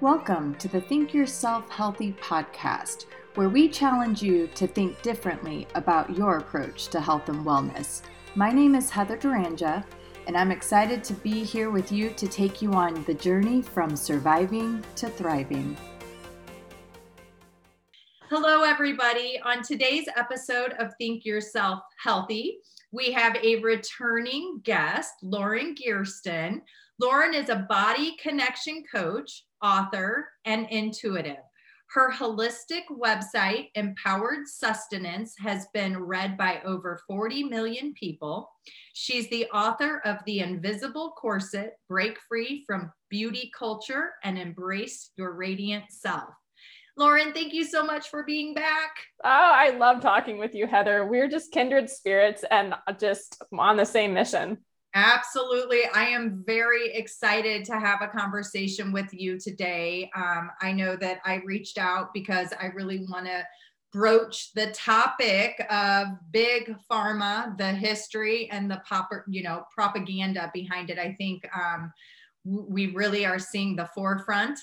Welcome to the Think Yourself Healthy podcast, where we challenge you to think differently about your approach to health and wellness. My name is Heather Duranja, and I'm excited to be here with you to take you on the journey from surviving to thriving. Hello, everybody. On today's episode of Think Yourself Healthy, we have a returning guest, Lauren Geertsen. Lauren is a body connection coach, author, and intuitive. Her holistic website, Empowered Sustenance, has been read by over 40 million people. She's the author of The Invisible Corset Break Free from Beauty Culture and Embrace Your Radiant Self. Lauren, thank you so much for being back. Oh, I love talking with you, Heather. We're just kindred spirits and just on the same mission. Absolutely. I am very excited to have a conversation with you today. Um, I know that I reached out because I really want to broach the topic of big pharma, the history and the pop, you know, propaganda behind it. I think um, we really are seeing the forefront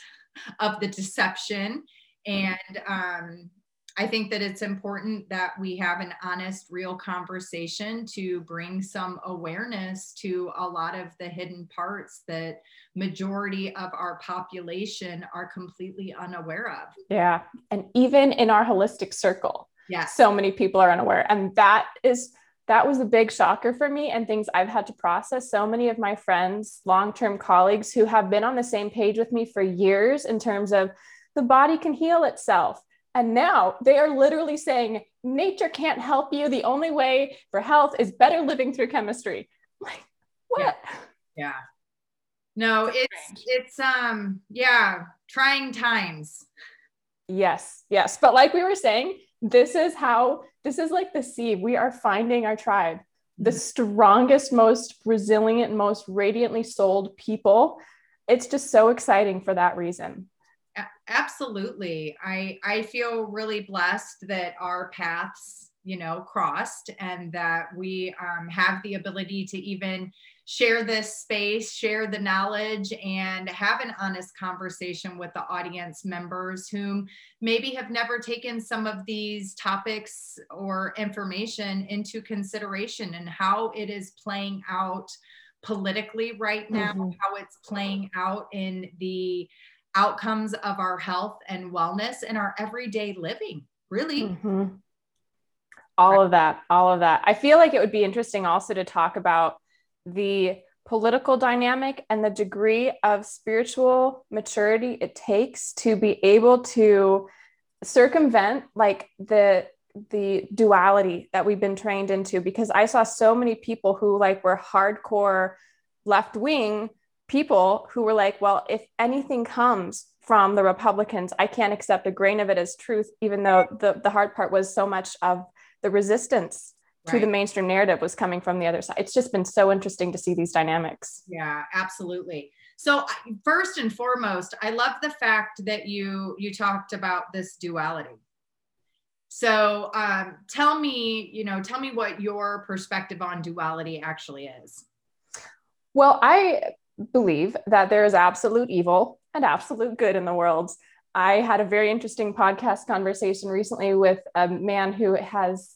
of the deception and um, I think that it's important that we have an honest, real conversation to bring some awareness to a lot of the hidden parts that majority of our population are completely unaware of. Yeah. And even in our holistic circle, yeah, so many people are unaware. And that is that was a big shocker for me and things I've had to process. So many of my friends, long-term colleagues who have been on the same page with me for years in terms of the body can heal itself and now they are literally saying nature can't help you. The only way for health is better living through chemistry. Like, what? Yeah. yeah. No, it's it's um yeah, trying times. Yes, yes. But like we were saying, this is how this is like the seed. We are finding our tribe. The mm-hmm. strongest, most resilient, most radiantly souled people. It's just so exciting for that reason absolutely i i feel really blessed that our paths you know crossed and that we um, have the ability to even share this space share the knowledge and have an honest conversation with the audience members whom maybe have never taken some of these topics or information into consideration and how it is playing out politically right now mm-hmm. how it's playing out in the outcomes of our health and wellness and our everyday living, really. Mm-hmm. All of that, all of that. I feel like it would be interesting also to talk about the political dynamic and the degree of spiritual maturity it takes to be able to circumvent like the the duality that we've been trained into because i saw so many people who like were hardcore left wing people who were like, well, if anything comes from the Republicans, I can't accept a grain of it as truth, even though the, the hard part was so much of the resistance right. to the mainstream narrative was coming from the other side. It's just been so interesting to see these dynamics. Yeah, absolutely. So first and foremost, I love the fact that you you talked about this duality. So um, tell me, you know, tell me what your perspective on duality actually is. Well, I believe that there is absolute evil and absolute good in the world. I had a very interesting podcast conversation recently with a man who has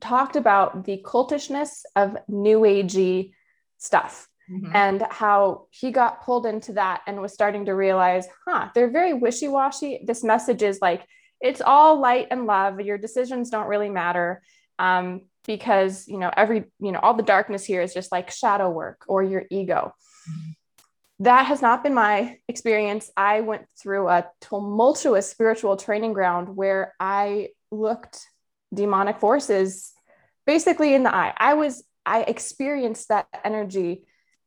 talked about the cultishness of new agey stuff mm-hmm. and how he got pulled into that and was starting to realize, huh, they're very wishy-washy. This message is like it's all light and love. Your decisions don't really matter. Um, because you know every you know all the darkness here is just like shadow work or your ego mm-hmm that has not been my experience. I went through a tumultuous spiritual training ground where I looked demonic forces basically in the eye. I was, I experienced that energy.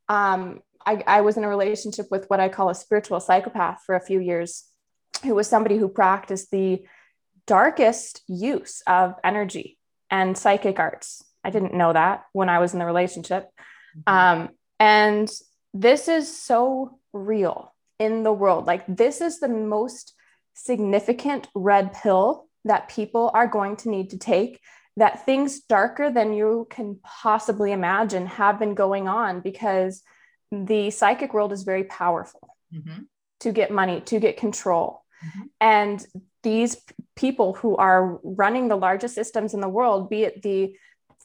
Um, I, I was in a relationship with what I call a spiritual psychopath for a few years, who was somebody who practiced the darkest use of energy and psychic arts. I didn't know that when I was in the relationship. Mm-hmm. Um, and this is so real in the world. Like, this is the most significant red pill that people are going to need to take. That things darker than you can possibly imagine have been going on because the psychic world is very powerful. Mm-hmm. to get money, to get control. Mm-hmm. And these people who are running the largest systems in the world, be it the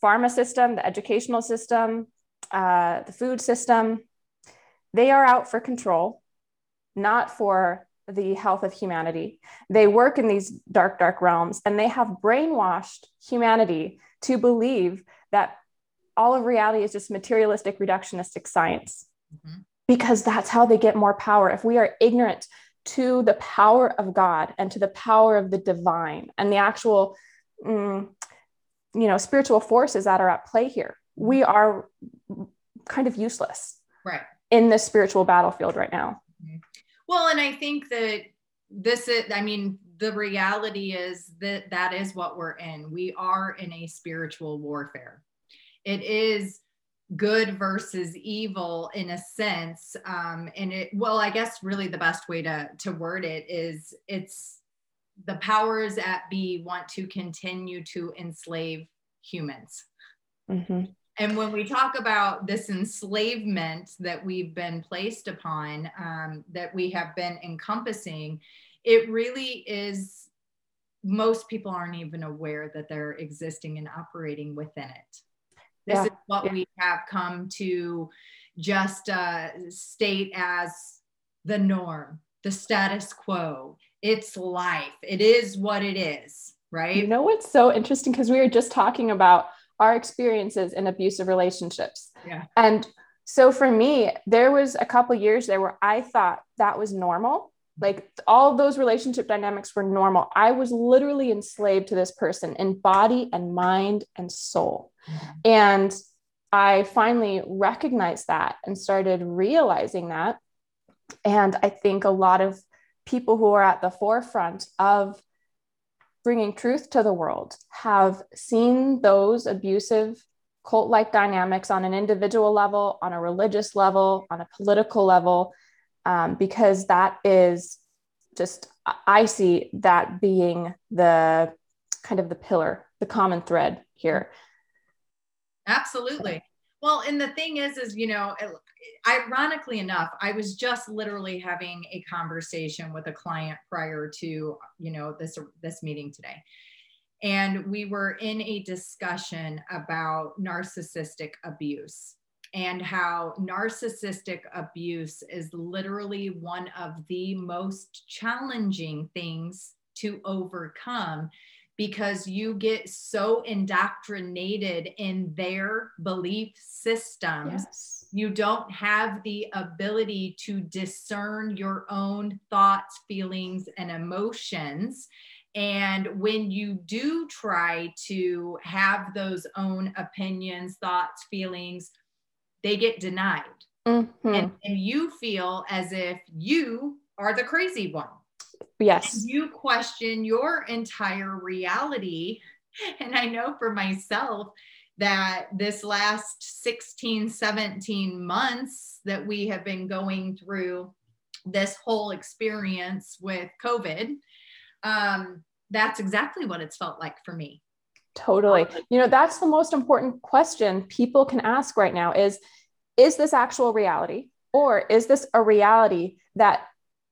pharma system, the educational system, uh, the food system, they are out for control, not for the health of humanity. They work in these dark, dark realms and they have brainwashed humanity to believe that all of reality is just materialistic, reductionistic science mm-hmm. because that's how they get more power. If we are ignorant to the power of God and to the power of the divine and the actual, mm, you know, spiritual forces that are at play here, we are kind of useless. Right. In the spiritual battlefield right now. Well, and I think that this is, I mean, the reality is that that is what we're in. We are in a spiritual warfare. It is good versus evil in a sense um and it well i guess really the best way to to word it is it's the powers at be want to continue to enslave humans mm-hmm. And when we talk about this enslavement that we've been placed upon um, that we have been encompassing it really is most people aren't even aware that they're existing and operating within it this yeah. is what yeah. we have come to just uh, state as the norm, the status quo. It's life. It is what it is, right? You know what's so interesting? Because we were just talking about our experiences in abusive relationships. Yeah. And so for me, there was a couple years there where I thought that was normal like all those relationship dynamics were normal i was literally enslaved to this person in body and mind and soul mm-hmm. and i finally recognized that and started realizing that and i think a lot of people who are at the forefront of bringing truth to the world have seen those abusive cult like dynamics on an individual level on a religious level on a political level um, because that is just I see that being the kind of the pillar, the common thread here. Absolutely. Well, and the thing is, is you know, ironically enough, I was just literally having a conversation with a client prior to you know this this meeting today, and we were in a discussion about narcissistic abuse and how narcissistic abuse is literally one of the most challenging things to overcome because you get so indoctrinated in their belief systems. Yes. You don't have the ability to discern your own thoughts, feelings, and emotions. And when you do try to have those own opinions, thoughts, feelings, they get denied. Mm-hmm. And, and you feel as if you are the crazy one. Yes. And you question your entire reality. And I know for myself that this last 16, 17 months that we have been going through this whole experience with COVID, um, that's exactly what it's felt like for me. Totally. You know, that's the most important question people can ask right now is is this actual reality or is this a reality that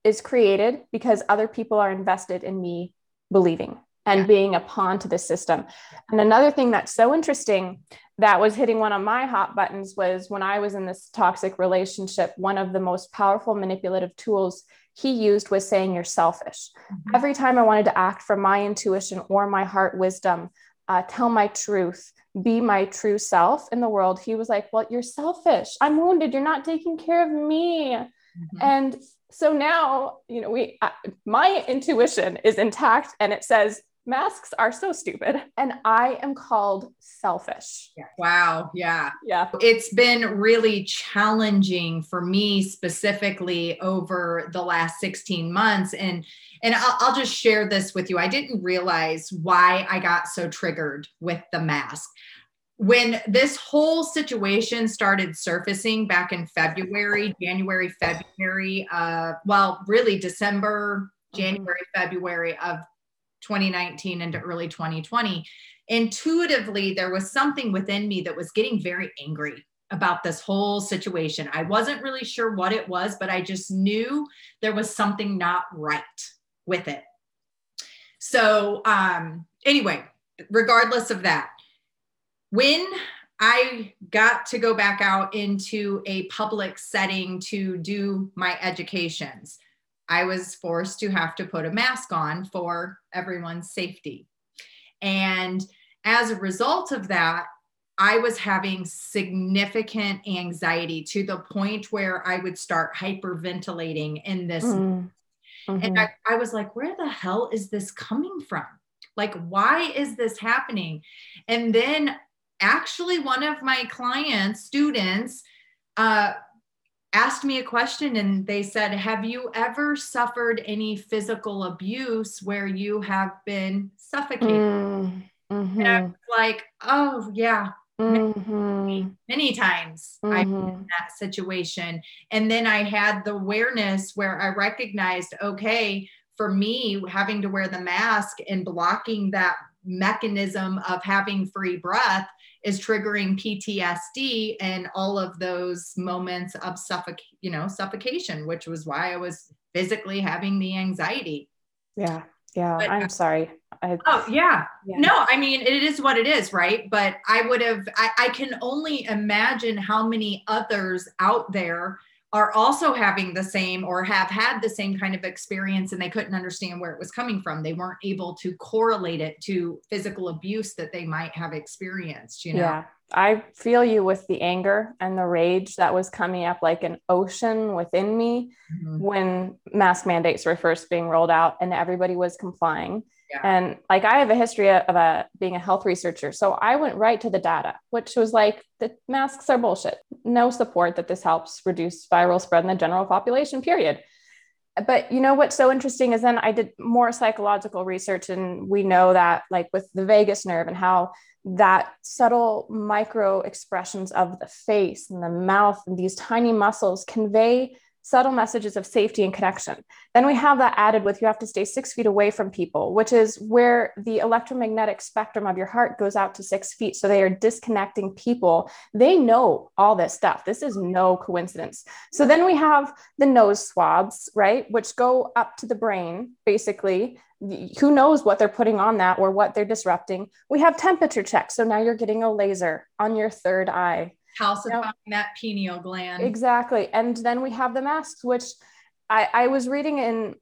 is created because other people are invested in me believing and yeah. being a pawn to the system. And another thing that's so interesting that was hitting one of my hot buttons was when I was in this toxic relationship, one of the most powerful manipulative tools he used was saying you're selfish. Mm-hmm. Every time I wanted to act from my intuition or my heart wisdom, uh, tell my truth, be my true self in the world, he was like, Well, you're selfish. I'm wounded. You're not taking care of me. Mm-hmm. And so now, you know, we, uh, my intuition is intact and it says, masks are so stupid and i am called selfish. Wow. Yeah. Yeah. It's been really challenging for me specifically over the last 16 months. And and I'll, I'll just share this with you. I didn't realize why i got so triggered with the mask when this whole situation started surfacing back in February, January, February, uh, well, really December, January, February of 2019 into early 2020, intuitively, there was something within me that was getting very angry about this whole situation. I wasn't really sure what it was, but I just knew there was something not right with it. So, um, anyway, regardless of that, when I got to go back out into a public setting to do my educations, I was forced to have to put a mask on for everyone's safety. And as a result of that, I was having significant anxiety to the point where I would start hyperventilating in this. Mm. Mm-hmm. And I, I was like, where the hell is this coming from? Like, why is this happening? And then actually, one of my clients, students, uh, asked me a question and they said, Have you ever suffered any physical abuse where you have been suffocated? Mm-hmm. And I was like, Oh, yeah. Mm-hmm. Many, times mm-hmm. I've been in that situation. And then I had the awareness where I recognized, okay, for me, having to wear the mask and blocking that mechanism of having free breath is triggering PTSD and all of those moments of suffoc you know suffocation which was why I was physically having the anxiety yeah yeah but, I'm uh, sorry I, oh yeah. yeah. no I mean it is what it is right but I would have I, I can only imagine how many others out there are also having the same or have had the same kind of experience and they couldn't understand where it was coming from. They weren't able to correlate it to physical abuse that they might have experienced, you know? Yeah. I feel you with the anger and the rage that was coming up like an ocean within me mm-hmm. when mask mandates were first being rolled out and everybody was complying. Yeah. And like I have a history of a, being a health researcher. So I went right to the data, which was like the masks are bullshit. No support that this helps reduce viral spread in the general population, period. But you know what's so interesting is then I did more psychological research, and we know that, like with the vagus nerve and how that subtle micro expressions of the face and the mouth and these tiny muscles convey subtle messages of safety and connection. Then we have that added with you have to stay six feet away from people, which is where the electromagnetic spectrum of your heart goes out to six feet. So they are disconnecting people. They know all this stuff. This is no coincidence. So then we have the nose swabs, right, which go up to the brain, basically. Who knows what they're putting on that or what they're disrupting? We have temperature checks. So now you're getting a laser on your third eye calcifying that pineal gland. Exactly. And then we have the masks, which I, I was reading in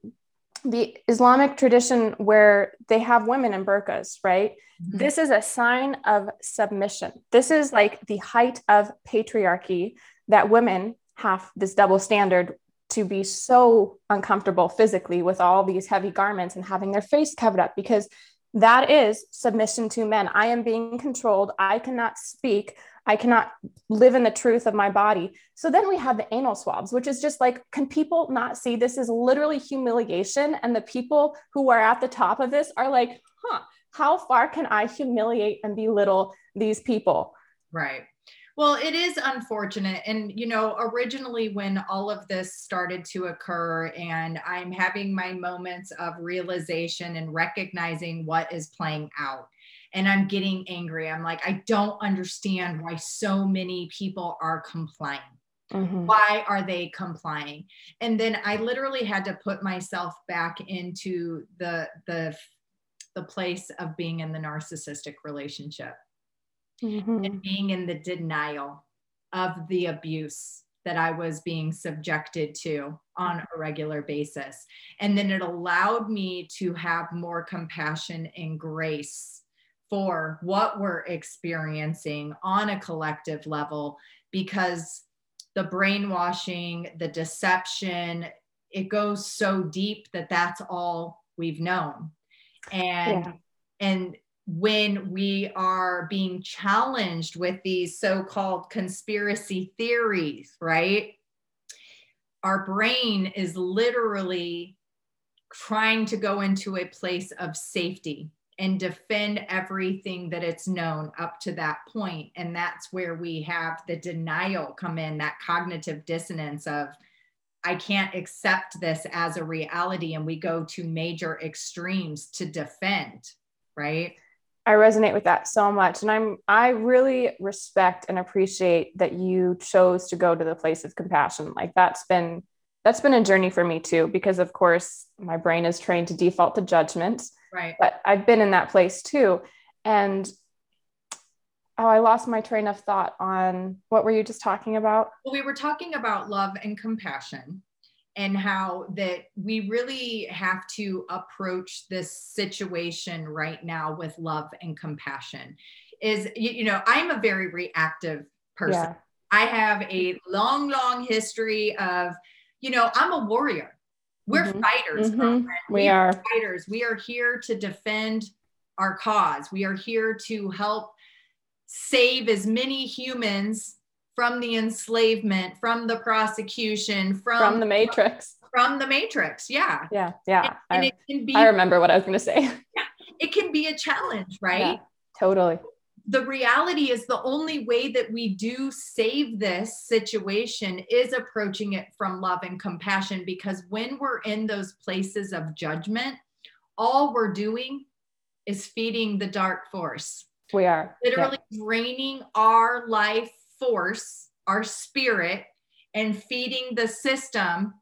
the Islamic tradition where they have women in burqas, right? Mm-hmm. This is a sign of submission. This is like the height of patriarchy that women have this double standard to be so uncomfortable physically with all these heavy garments and having their face covered up because that is submission to men. I am being controlled. I cannot speak. I cannot live in the truth of my body. So then we have the anal swabs, which is just like, can people not see this is literally humiliation? And the people who are at the top of this are like, huh, how far can I humiliate and belittle these people? Right. Well, it is unfortunate. And, you know, originally when all of this started to occur, and I'm having my moments of realization and recognizing what is playing out and I'm getting angry. I'm like, I don't understand why so many people are complying. Mm-hmm. Why are they complying? And then I literally had to put myself back into the the the place of being in the narcissistic relationship mm-hmm. and being in the denial of the abuse that I was being subjected to on a regular basis. And then it allowed me to have more compassion and grace for what we're experiencing on a collective level because the brainwashing, the deception, it goes so deep that that's all we've known. And yeah. and when we are being challenged with these so-called conspiracy theories, right? Our brain is literally trying to go into a place of safety and defend everything that it's known up to that point and that's where we have the denial come in that cognitive dissonance of i can't accept this as a reality and we go to major extremes to defend right I resonate with that so much. And I'm I really respect and appreciate that you chose to go to the place of compassion. Like that's been that's been a journey for me too, because of course my brain is trained to default to judgment. Right. But I've been in that place too. And oh, I lost my train of thought on what were you just talking about? Well, we were talking about love and compassion and how that we really have to approach this situation right now with love and compassion is you, you know i'm a very reactive person yeah. i have a long long history of you know i'm a warrior we're mm-hmm. fighters mm-hmm. we, we are fighters we are here to defend our cause we are here to help save as many humans from the enslavement, from the prosecution, from, from the matrix. From the matrix. Yeah. Yeah. Yeah. And, and I, it can be I remember what I was going to say. Yeah. It can be a challenge, right? Yeah, totally. The reality is the only way that we do save this situation is approaching it from love and compassion because when we're in those places of judgment, all we're doing is feeding the dark force. We are literally yeah. draining our life force, our spirit, and feeding the system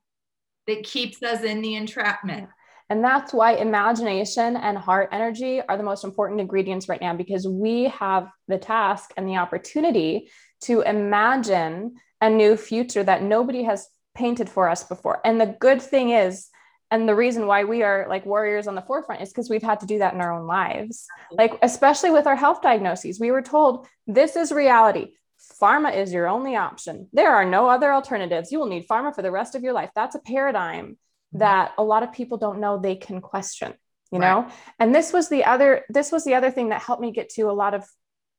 that keeps us in the entrapment. And that's why imagination and heart energy are the most important ingredients right now because we have the task and the opportunity to imagine a new future that nobody has painted for us before. And the good thing is, and the reason why we are like warriors on the forefront is because we've had to do that in our own lives. Like, especially with our health diagnoses, we were told this is reality. Pharma is your only option. There are no other alternatives. You will need pharma for the rest of your life. That's a paradigm. That a lot of people don't know they can question, you right. know? And this was the other this was the other thing that helped me get to a lot of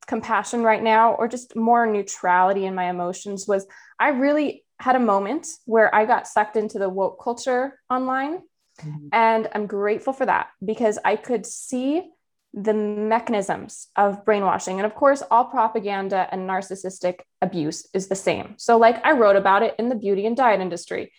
compassion right now or just more neutrality in my emotions was I really had a moment where I got sucked into the woke culture online. Mm-hmm. And I'm grateful for that because I could see the mechanisms of brainwashing. And of course, all propaganda and narcissistic abuse is the same. So, like, I wrote about it in the beauty and diet industry.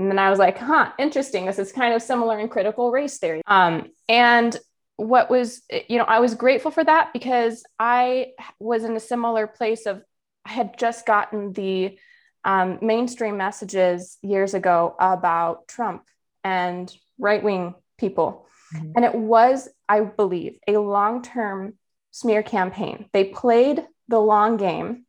And then I was like, huh, interesting. This is kind of similar in critical race theory. Um, and what was, you know, I was grateful for that because I was in a similar place of, I had just gotten the um, mainstream messages years ago about Trump and right wing people. Mm-hmm. And it was, I believe, a long term smear campaign. They played the long game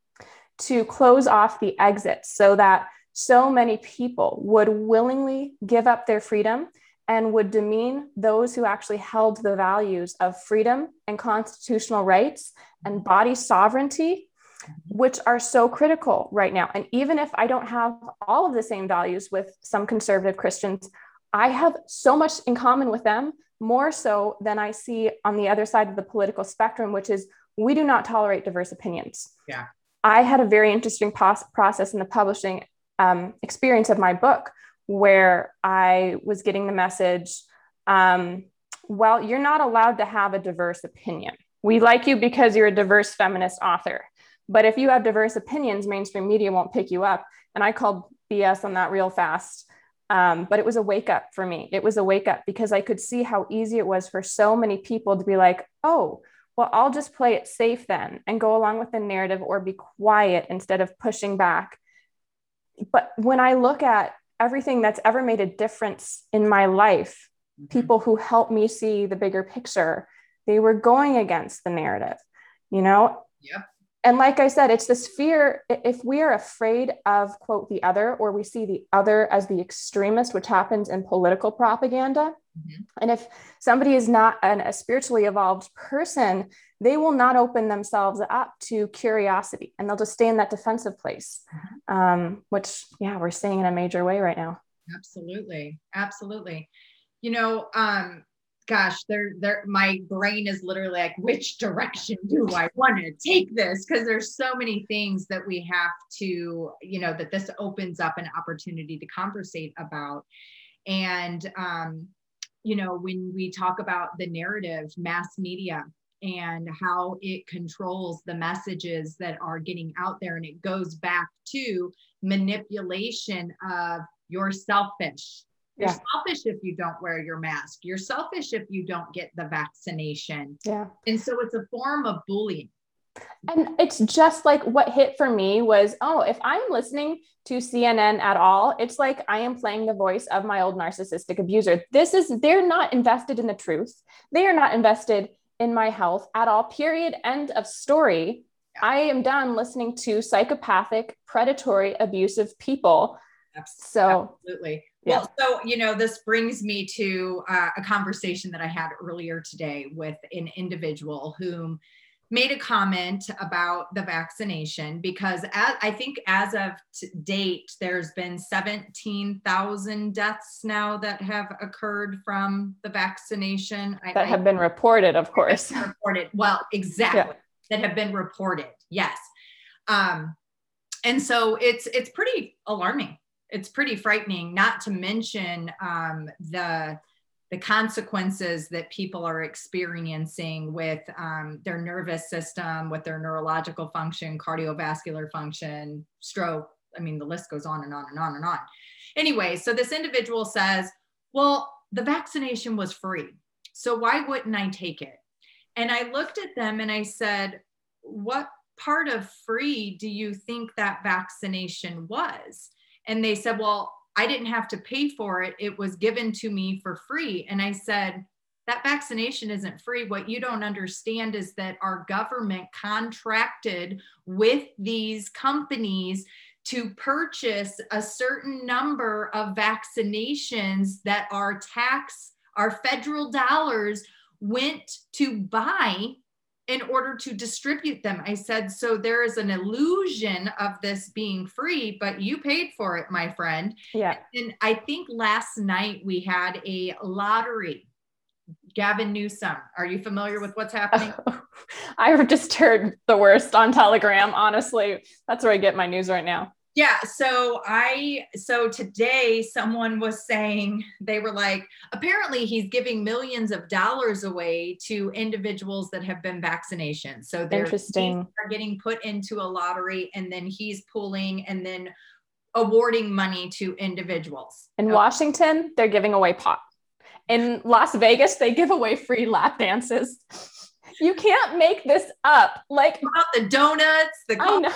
to close off the exits so that so many people would willingly give up their freedom and would demean those who actually held the values of freedom and constitutional rights and body sovereignty, which are so critical right now. And even if I don't have all of the same values with some conservative Christians, I have so much in common with them more so than I see on the other side of the political spectrum, which is we do not tolerate diverse opinions. Yeah. I had a very interesting process in the publishing um, experience of my book where I was getting the message um, well, you're not allowed to have a diverse opinion. We like you because you're a diverse feminist author. But if you have diverse opinions, mainstream media won't pick you up. And I called BS on that real fast. Um, but it was a wake up for me. It was a wake up because I could see how easy it was for so many people to be like, oh, well, I'll just play it safe then and go along with the narrative or be quiet instead of pushing back. But when I look at everything that's ever made a difference in my life, mm-hmm. people who helped me see the bigger picture, they were going against the narrative, you know? Yep and like I said, it's this fear. If we are afraid of, quote, the other, or we see the other as the extremist, which happens in political propaganda, mm-hmm. and if somebody is not an, a spiritually evolved person, they will not open themselves up to curiosity and they'll just stay in that defensive place, mm-hmm. um, which, yeah, we're seeing in a major way right now. Absolutely. Absolutely. You know, um, gosh, there, there, my brain is literally like, which direction do I want to take this? Because there's so many things that we have to, you know, that this opens up an opportunity to conversate about. And, um, you know, when we talk about the narrative, mass media, and how it controls the messages that are getting out there, and it goes back to manipulation of you're selfish You're selfish if you don't wear your mask. You're selfish if you don't get the vaccination. Yeah. And so it's a form of bullying. And it's just like what hit for me was oh, if I'm listening to CNN at all, it's like I am playing the voice of my old narcissistic abuser. This is, they're not invested in the truth. They are not invested in my health at all, period. End of story. I am done listening to psychopathic, predatory, abusive people. So, Absolutely. Yeah. Well, so, you know, this brings me to uh, a conversation that I had earlier today with an individual whom made a comment about the vaccination because as, I think as of date, there's been 17,000 deaths now that have occurred from the vaccination. That I- have been reported, of course. reported. Well, exactly. That have been reported. Yes. Um, and so it's it's pretty alarming. It's pretty frightening. Not to mention um, the the consequences that people are experiencing with um, their nervous system, with their neurological function, cardiovascular function, stroke. I mean, the list goes on and on and on and on. Anyway, so this individual says, "Well, the vaccination was free, so why wouldn't I take it?" And I looked at them and I said, What part of free do you think that vaccination was? And they said, Well, I didn't have to pay for it. It was given to me for free. And I said, That vaccination isn't free. What you don't understand is that our government contracted with these companies to purchase a certain number of vaccinations that our tax, our federal dollars went to buy in order to distribute them. I said, so there is an illusion of this being free, but you paid for it, my friend. Yeah. And I think last night we had a lottery. Gavin Newsom, are you familiar with what's happening? I've just heard the worst on Telegram. Honestly, that's where I get my news right now. Yeah. So I, so today someone was saying, they were like, apparently he's giving millions of dollars away to individuals that have been vaccinated. So they're Interesting. are getting put into a lottery and then he's pooling and then awarding money to individuals. In Okay. Washington, they're giving away pot. In Las Vegas, they give away free lap dances. You can't make this up. Like, About the donuts, the I coffee, know.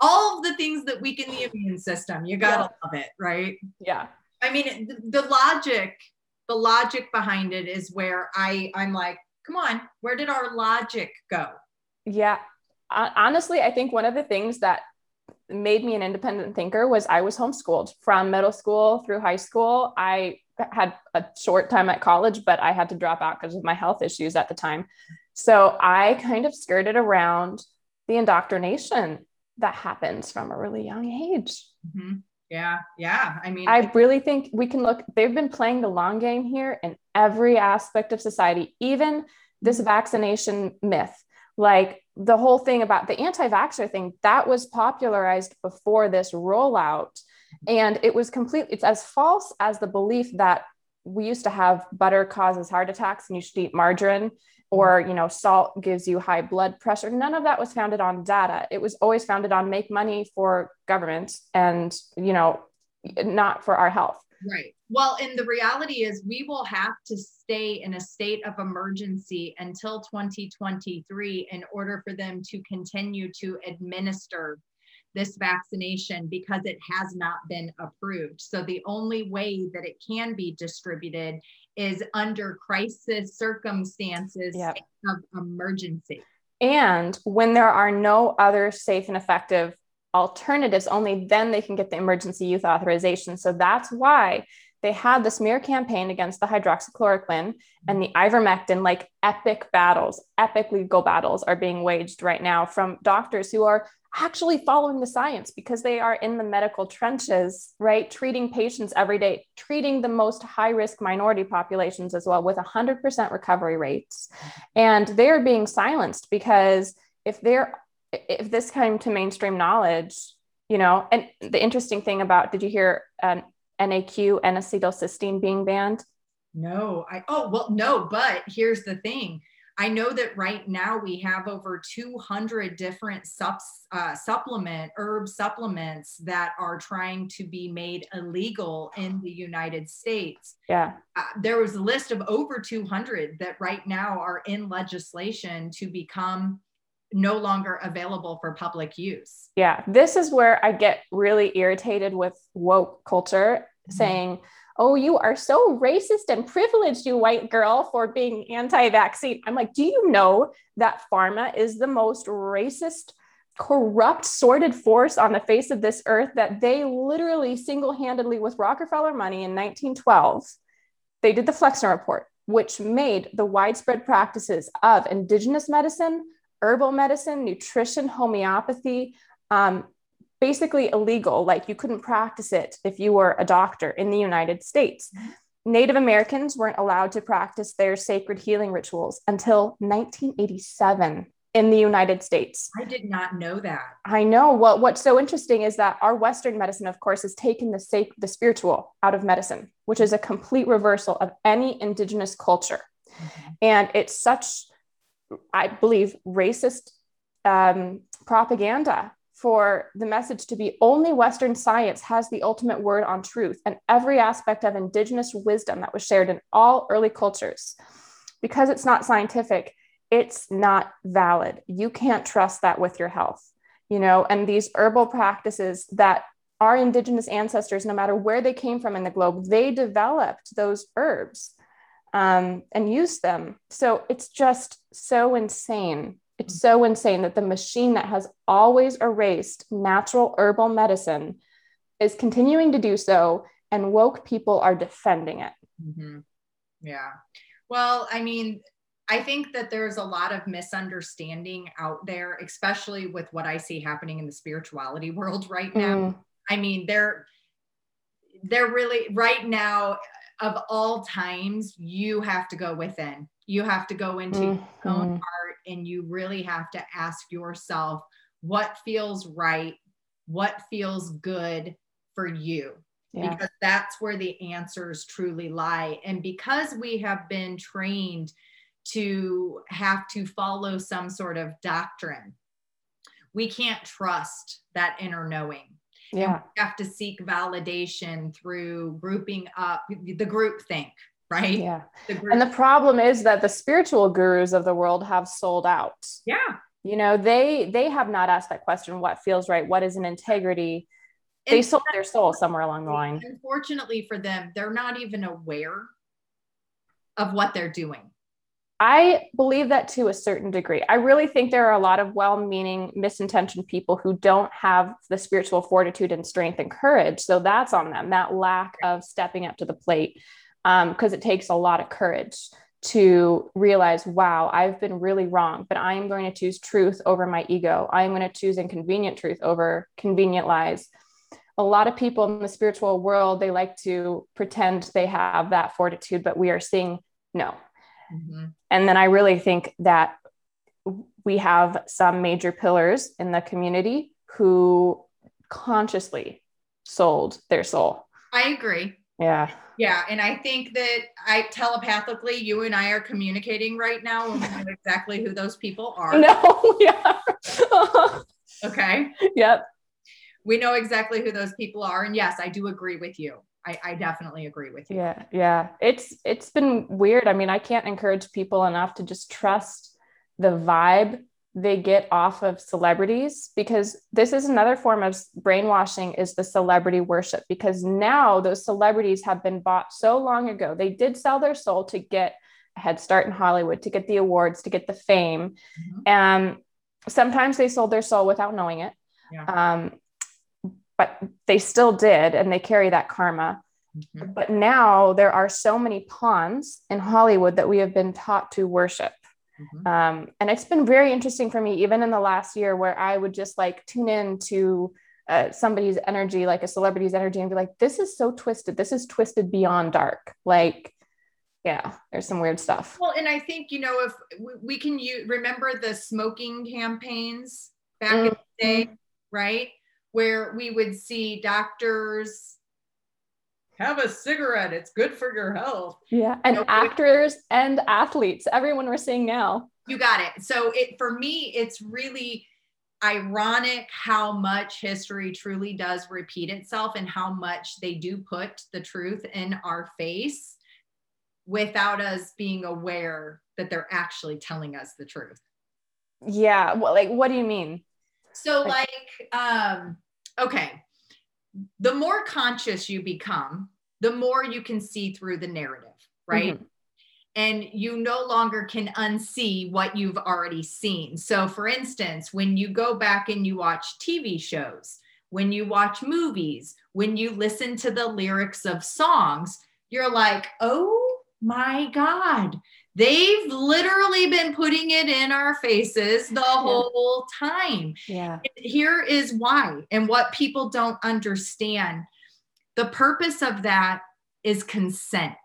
All of the things that weaken the immune system. You gotta love it, right? Yeah. I mean, the, the logic, the logic behind it is where I, I'm like, come on, where did our logic go? Yeah. Honestly, I think one of the things that made me an independent thinker was I was homeschooled from middle school through high school. I had a short time at college, but I had to drop out because of my health issues at the time. So I kind of skirted around the indoctrination that happens from a really young age. Mhm. Yeah, yeah. I mean, I really think we can look, they've been playing the long game here in every aspect of society, even this vaccination myth. Like the whole thing about the anti vaxxer thing, that was popularized before this rollout. And it was completely, it's as false as the belief that we used to have butter causes heart attacks and you should eat margarine or you know salt gives you high blood pressure none of that was founded on data it was always founded on make money for government and you know not for our health Right. Well, and the reality is we will have to stay in a state of emergency until 2023 in order for them to continue to administer this vaccination because it has not been approved. So the only way that it can be distributed is under crisis circumstances Yep. of emergency. And when there are no other safe and effective alternatives, only then they can get the emergency use authorization. So that's why they had the smear campaign against the hydroxychloroquine and the ivermectin, like epic battles, epic legal battles are being waged right now from doctors who are actually following the science because they are in the medical trenches, right? Treating patients every day, treating the most high risk minority populations as well with 100% recovery rates. And they're being silenced because if they're if this came to mainstream knowledge, you know, and the interesting thing about did you hear um, NAC and acetylcysteine being banned? No, I oh well no, but here's the thing. I know that right now we have over 200 different subs, uh, supplement herb supplements that are trying to be made illegal in the United States. Yeah. Uh, there was a list of over 200 that right now are in legislation to become no longer available for public use. Yeah. This is where I get really irritated with woke culture mm-hmm. saying, oh, you are so racist and privileged, you white girl, for being anti vaccine. I'm like, do you know that pharma is the most racist, corrupt, sordid force on the face of this earth? That they literally single handedly, with Rockefeller money in 1912, they did the Flexner Report, which made the widespread practices of indigenous medicine, herbal medicine, nutrition, homeopathy, um, basically illegal. Like you couldn't practice it if you were a doctor in the United States. Native Americans weren't allowed to practice their sacred healing rituals until 1987 in the United States. I did not know that. I know. Well, what's so interesting is that our Western medicine, of course, has taken the sac- the spiritual out of medicine, which is a complete reversal of any indigenous culture. Mm-hmm. And it's such, I believe, racist um, propaganda for the message to be only Western science has the ultimate word on truth and every aspect of indigenous wisdom that was shared in all early cultures. Because it's not scientific, it's not valid. You can't trust that with your health, you know, and these herbal practices that our indigenous ancestors, no matter where they came from in the globe, they developed those herbs um, and used them. So it's just so insane it's so insane that the machine that has always erased natural herbal medicine is continuing to do so, and woke people are defending it. Mm-hmm. Yeah. Well, I mean, I think that there's a lot of misunderstanding out there, especially with what I see happening in the spirituality world right now. Mm. I mean, they're they're really right now of all times you have to go within you have to go into mm-hmm. your own heart and you really have to ask yourself what feels right, what feels good for you. Yeah. Because that's where the answers truly lie. And because we have been trained to have to follow some sort of doctrine, we can't trust that inner knowing. Yeah. And we have to seek validation through grouping up the group think, right? Yeah. The and the problem is that the spiritual gurus of the world have sold out. Yeah. You know, they they have not asked that question what feels right, what is an integrity? They sold their soul somewhere along the line. Unfortunately for them, they're not even aware of what they're doing. I believe that to a certain degree. I really think there are a lot of well meaning, misintentioned people who don't have the spiritual fortitude and strength and courage. So that's on them, that lack of stepping up to the plate because um, it takes a lot of courage to realize, wow, I've been really wrong, but I am going to choose truth over my ego. I am going to choose inconvenient truth over convenient lies. A lot of people in the spiritual world, they like to pretend they have that fortitude, but we are seeing no. Mm-hmm. And then I really think that we have some major pillars in the community who consciously sold their soul. I agree. Yeah. Yeah. And I think that I telepathically, you and I are communicating right now and we know exactly who those people are. No, yeah. okay. Yep. We know exactly who those people are. And yes, I do agree with you. I, I definitely agree with you. Yeah. Yeah. It's it's been weird. I mean, I can't encourage people enough to just trust the vibe they get off of celebrities because this is another form of brainwashing is the celebrity worship because now those celebrities have been bought so long ago they did sell their soul to get a head start in hollywood to get the awards to get the fame mm-hmm. and sometimes they sold their soul without knowing it yeah. um, but they still did and they carry that karma mm-hmm. but now there are so many pawns in hollywood that we have been taught to worship Mm-hmm. Um, and it's been very interesting for me, even in the last year, where I would just like tune in to uh, somebody's energy, like a celebrity's energy, and be like, this is so twisted. This is twisted beyond dark. Like, yeah, there's some weird stuff. Well, and I think, you know, if we, we can use, remember the smoking campaigns back mm-hmm. in the day, right? Where we would see doctors have a cigarette. It's good for your health. Yeah. And you know, actors and athletes, everyone we're seeing now. You got it. So it for me, it's really ironic how much history truly does repeat itself and how much they do put the truth in our face without us being aware that they're actually telling us the truth. Yeah. Well, like, what do you mean? So, like, um, okay, the more conscious you become, the more you can see through the narrative, right? Mm-hmm. And you no longer can unsee what you've already seen. So, for instance, when you go back and you watch TV shows, when you watch movies, when you listen to the lyrics of songs, you're like, oh my God, they've literally been putting it in our faces the whole time. Yeah. Here is why, and what people don't understand. The purpose of that is consent.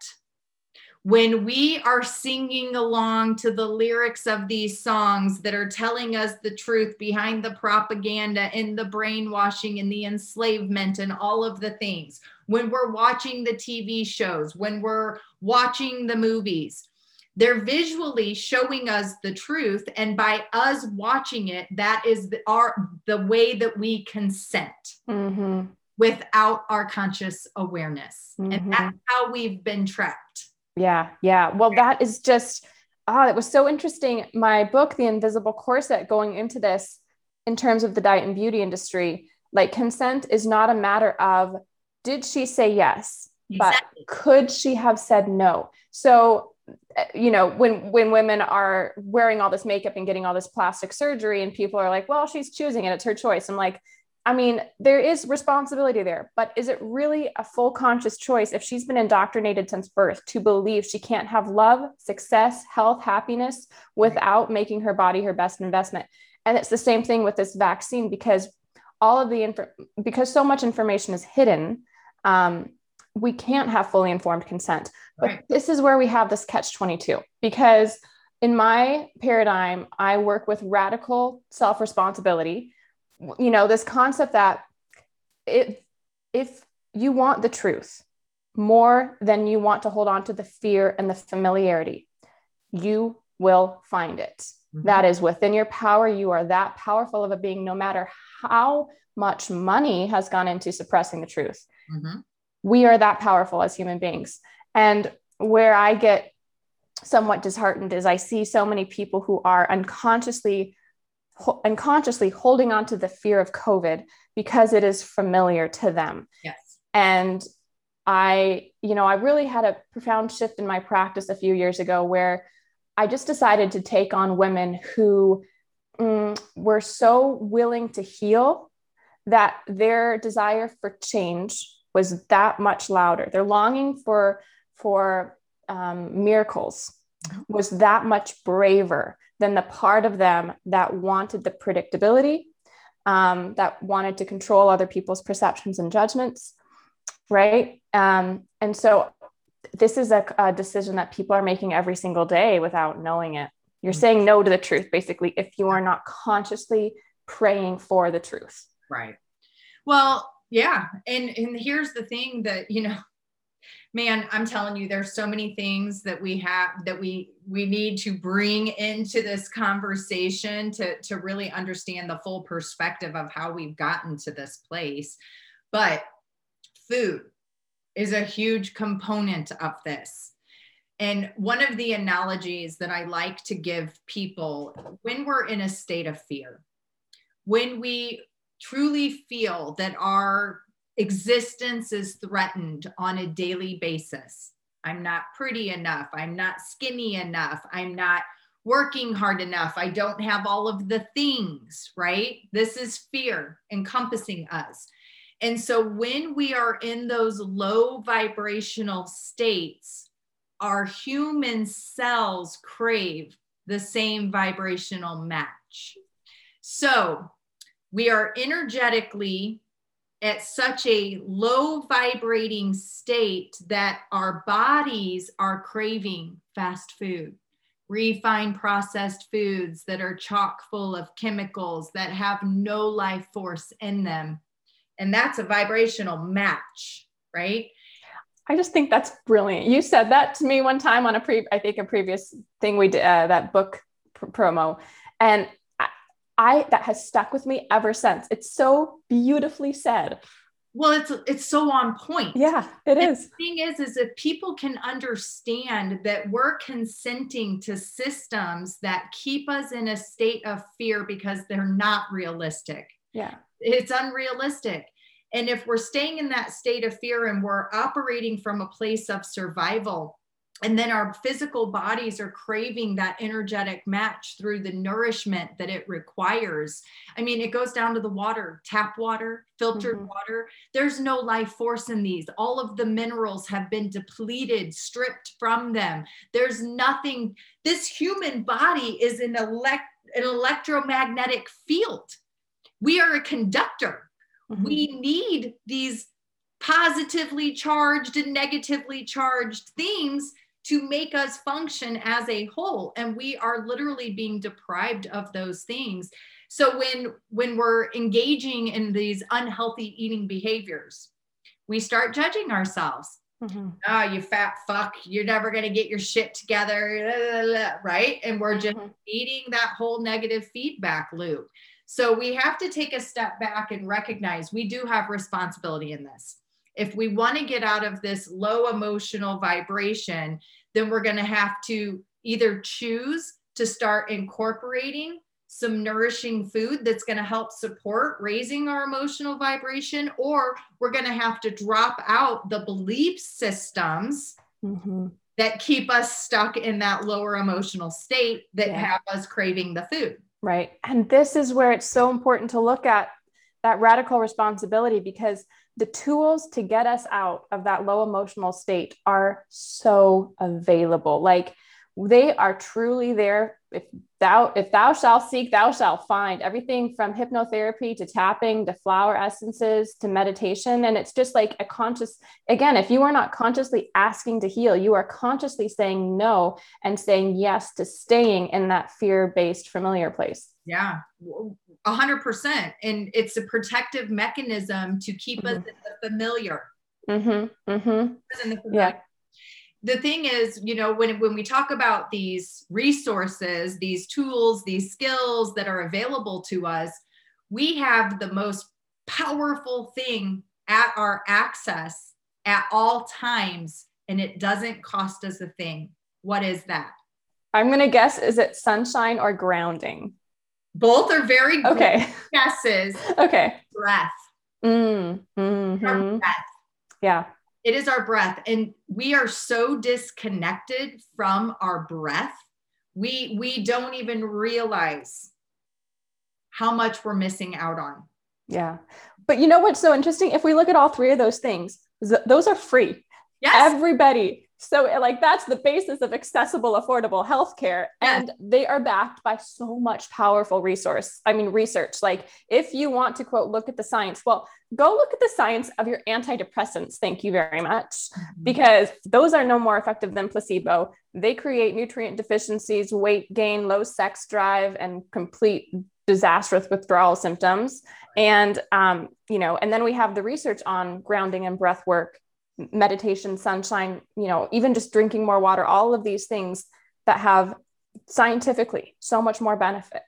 When we are singing along to the lyrics of these songs that are telling us the truth behind the propaganda and the brainwashing and the enslavement and all of the things, when we're watching the TV shows, when we're watching the movies, they're visually showing us the truth and by us watching it that is the, our the way that we consent mm-hmm. without our conscious awareness mm-hmm. and that's how we've been trapped yeah yeah well that is just oh, it was so interesting my book the invisible corset going into this in terms of the diet and beauty industry like consent is not a matter of did she say yes exactly. but could she have said no so you know when when women are wearing all this makeup and getting all this plastic surgery and people are like well she's choosing it it's her choice. I'm like i mean there is responsibility there but is it really a full conscious choice if she's been indoctrinated since birth to believe she can't have love success health happiness without making her body her best investment? And it's the same thing with this vaccine because all of the info because so much information is hidden um, we can't have fully informed consent. But right. this is where we have this catch 22 because in my paradigm, I work with radical self responsibility. You know, this concept that if, if you want the truth more than you want to hold on to the fear and the familiarity, you will find it. Mm-hmm. That is within your power. You are that powerful of a being, no matter how much money has gone into suppressing the truth. Mm-hmm we are that powerful as human beings. And where I get somewhat disheartened is I see so many people who are unconsciously unconsciously holding on to the fear of COVID because it is familiar to them. Yes. And I, you know, I really had a profound shift in my practice a few years ago where I just decided to take on women who mm, were so willing to heal that their desire for change was that much louder. Their longing for for um, miracles was that much braver than the part of them that wanted the predictability, um, that wanted to control other people's perceptions and judgments, right? Um, and so this is a, a, decision that people are making every single day without knowing it. You're mm-hmm. saying no to the truth, basically, if you are not consciously praying for the truth. Right. Well, yeah. And and here's the thing that you know man i'm telling you there's so many things that we have that we we need to bring into this conversation to to really understand the full perspective of how we've gotten to this place. But food is a huge component of this. And one of the analogies that i like to give people when we're in a state of fear when we truly feel that our existence is threatened on a daily basis. I'm not pretty enough. I'm not skinny enough. I'm not working hard enough. I don't have all of the things, right? This is fear encompassing us. And so when we are in those low vibrational states, our human cells crave the same vibrational match. So we are energetically at such a low vibrating state that our bodies are craving fast food, refined processed foods that are chock full of chemicals that have no life force in them. And that's a vibrational match, right? I just think that's brilliant. You said that to me one time on a pre, I think a previous thing we did, uh, that book pr- promo. And I, that has stuck with me ever since. It's so beautifully said. Well, it's it's so on point. Yeah, it and is. The thing is, is if people can understand that we're consenting to systems that keep us in a state of fear because they're not realistic. Yeah. It's unrealistic. And if we're staying in that state of fear and we're operating from a place of survival, and then our physical bodies are craving that energetic match through the nourishment that it requires. I mean, it goes down to the water, tap water, filtered mm-hmm. water. There's no life force in these. All of the minerals have been depleted, stripped from them. There's nothing. This human body is an, elect, an electromagnetic field. We are a conductor. Mm-hmm. We need these positively charged and negatively charged things to make us function as a whole. And we are literally being deprived of those things. So when when we're engaging in these unhealthy eating behaviors we start judging ourselves. Mm-hmm. ah you fat fuck you're never going to get your shit together right? And we're just mm-hmm. eating that whole negative feedback loop. So we have to take a step back and recognize we do have responsibility in this if we want to get out of this low emotional vibration, then we're going to have to either choose to start incorporating some nourishing food that's going to help support raising our emotional vibration, or we're going to have to drop out the belief systems mm-hmm. that keep us stuck in that lower emotional state that yeah. have us craving the food. Right. And this is where it's so important to look at that radical responsibility because the tools to get us out of that low emotional state are so available. Like they are truly there. If thou if thou shalt seek thou shalt find. Everything from hypnotherapy to tapping to flower essences to meditation. And it's just like a conscious again if you are not consciously asking to heal you are consciously saying no and saying yes to staying in that fear-based familiar place. Yeah a hundred percent. And it's a protective mechanism to keep mm-hmm. us in the familiar. Mm-hmm. Mm-hmm. The. Yeah. The thing is, you know, when, when we talk about these resources, these tools, these skills that are available to us, we have the most powerful thing at our access at all times, and it doesn't cost us a thing. What is that? I'm going to guess is it sunshine or grounding? Both are very okay guesses. okay. Breath. Mm, mm-hmm. breath. Yeah. It is our breath. And we are so disconnected from our breath. We we don't even realize how much we're missing out on. Yeah. But you know what's so interesting? If we look at all three of those things, those are free. Yes. Everybody so, eh, like, that's the basis of accessible, affordable healthcare. And they are backed by so much powerful resource. I mean, research. Like, if you want to quote, look at the science, well, go look at the science of your antidepressants. Thank you very much. Mm-hmm. Because those are no more effective than placebo. They create nutrient deficiencies, weight gain, low sex drive, and complete disastrous withdrawal symptoms. And, um, you know, and then we have the research on grounding and breath work meditation, sunshine, you know, even just drinking more water, all of these things that have scientifically so much more benefit.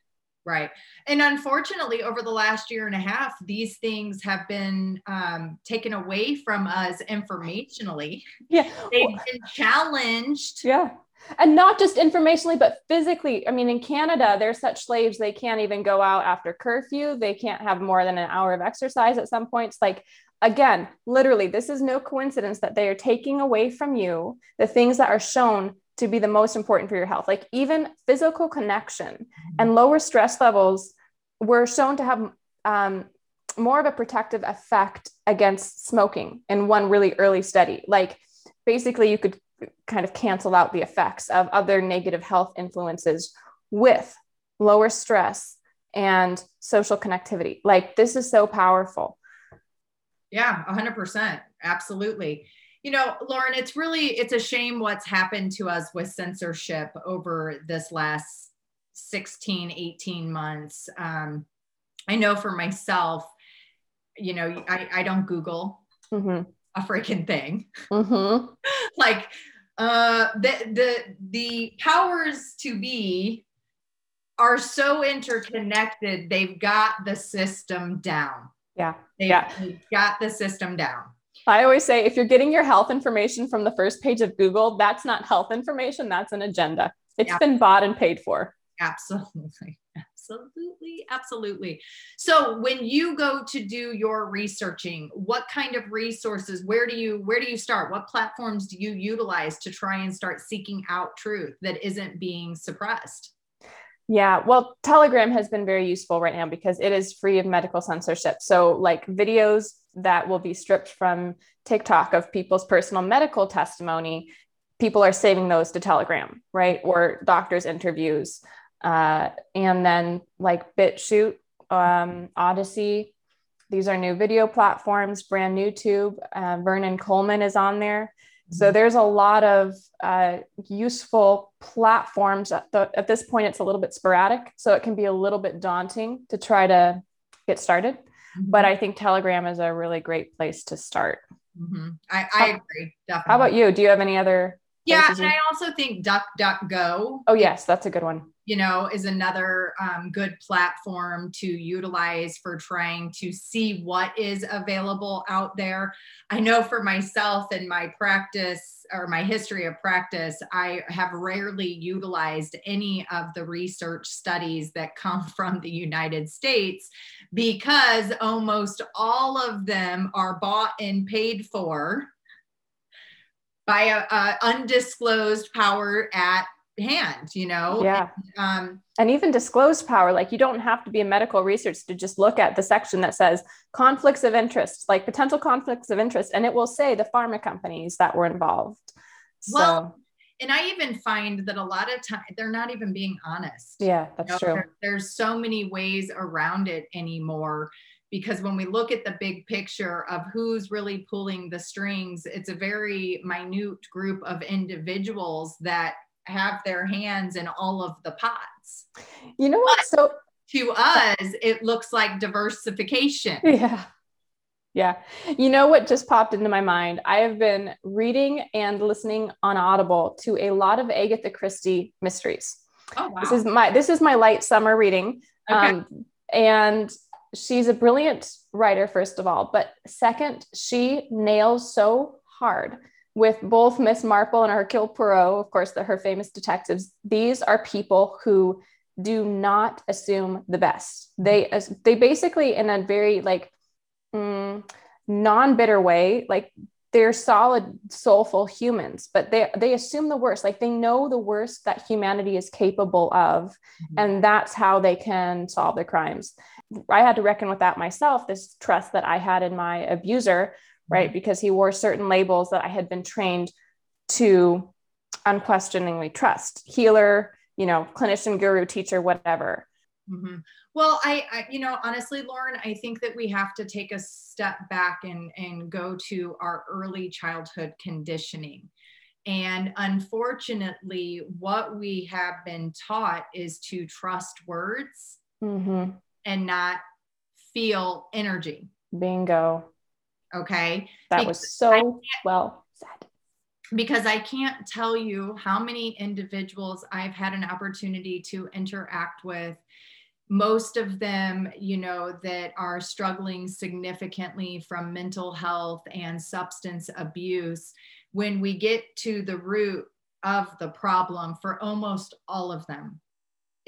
Right. And unfortunately, over the last year and a half, these things have been um, taken away from us informationally. Yeah. They've been challenged. Yeah. And not just informationally, but physically. I mean, in Canada, they're such slaves, they can't even go out after curfew. They can't have more than an hour of exercise at some points. Like, again, literally, this is no coincidence that they are taking away from you the things that are shown to be the most important for your health. Like even physical connection and lower stress levels were shown to have um, more of a protective effect against smoking in one really early study. Like basically, you could kind of cancel out the effects of other negative health influences with lower stress and social connectivity. Like this is so powerful. Yeah, 100%. Absolutely. You know, Lauren, it's really it's a shame what's happened to us with censorship over this last 16, 18 months. Um, I know for myself, you know, I, I don't Google. Mm-hmm. a freaking thing. Mm-hmm. like uh the the the powers to be are so interconnected they've got the system down Yeah. they've, Yeah. they've got the system down I always say if you're getting your health information from the first page of Google, that's not health information, that's an agenda. It's Yeah. been bought and paid for. absolutely absolutely absolutely so when you go to do your researching what kind of resources where do you where do you start what platforms do you utilize to try and start seeking out truth that isn't being suppressed Yeah, well, Telegram has been very useful right now because it is free of medical censorship. So, like videos that will be stripped from TikTok of people's personal medical testimony, people are saving those to Telegram, right? Or doctors' interviews. Uh, and then, like BitChute, um, Odysee, these are new video platforms, brand new tube. Uh, Vernon Coleman is on there. So there's a lot of uh, useful platforms. At, the, at this point, it's a little bit sporadic, so it can be a little bit daunting to try to get started. But I think Telegram is a really great place to start. Mhm. I, I agree definitely How about you? Do you have any other? yeah and i also think duckduckgo Oh yes, that's a good one. You know, is another um, good platform to utilize for trying to see what is available out there. I know for myself and my practice or my history of practice, I have rarely utilized any of the research studies that come from the United States because almost all of them are bought and paid for by a, undisclosed power at hand you know Yeah, um and even disclosed power. Like you don't have to be a medical research to just look at the section that says conflicts of interest, like potential conflicts of interest, and it will say the pharma companies that were involved. Well, so and i even find that a lot of time they're not even being honest yeah, You that's know, true. there- there's so many ways around it anymore because when we look at the big picture of who's really pulling the strings it's a very minute group of individuals that have their hands in all of the pots You know what? So to us it looks like diversification yeah. Yeah. You know what just popped into my mind? I have been reading and listening on Audible to a lot of Agatha Christie mysteries. oh wow This is my this is my light summer reading. Okay. Um, and she's a brilliant writer, first of all. But second, she nails so hard with both Miss Marple and Hercule Poirot, of course, the, her famous detectives. These are people who do not assume the best. They they basically in a very like mm, non-bitter way, like they're solid, soulful humans, but they they assume the worst. Like they know the worst that humanity is capable of, Mhm. and that's how they can solve their crimes. I had to reckon with that myself. This trust that I had in my abuser, right? Because he wore certain labels that I had been trained to unquestioningly trust. Healer, you know, clinician, guru, teacher, whatever. Mhm. Well, I, I, you know, honestly, Lauren, I think that we have to take a step back and and go to our early childhood conditioning. And unfortunately, what we have been taught is to trust words Mm-hmm. and not feel energy. Bingo. Okay. That Because was so well said. because I can't tell you how many individuals I've had an opportunity to interact with. Most of them, you know, that are struggling significantly from mental health and substance abuse. When we get to the root of the problem, for almost all of them,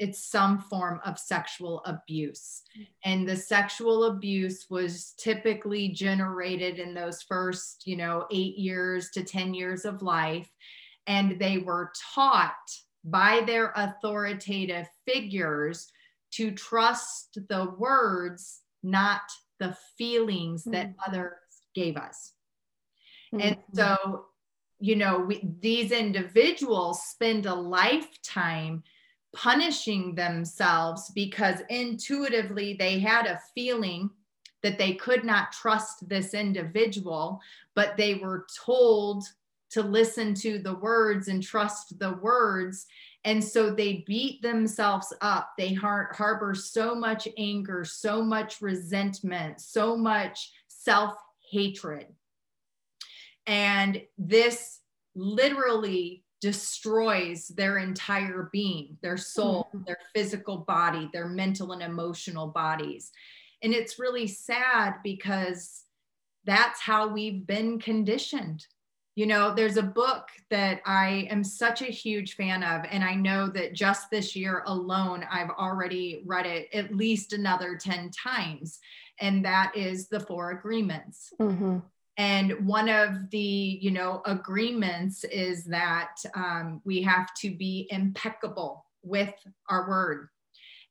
it's some form of sexual abuse. And the sexual abuse was typically generated in those first, you know, eight years to 10 years of life. And they were taught by their authoritative figures to trust the words, not the feelings that Mhm. others gave us. And Mhm. so, you know, we, these individuals spend a lifetime punishing themselves because intuitively they had a feeling that they could not trust this individual, but they were told to listen to the words and trust the words. And so they beat themselves up. They har- harbor so much anger, so much resentment, so much self hatred And this literally destroys their entire being, their soul, mm-hmm. their physical body, their mental and emotional bodies. And it's really sad because that's how we've been conditioned. You know, there's a book that I am such a huge fan of, and I know that just this year alone, I've already read it at least another 10 times, and that is The Four Agreements. Mm-hmm. And one of the, you know, agreements is that um, we have to be impeccable with our word.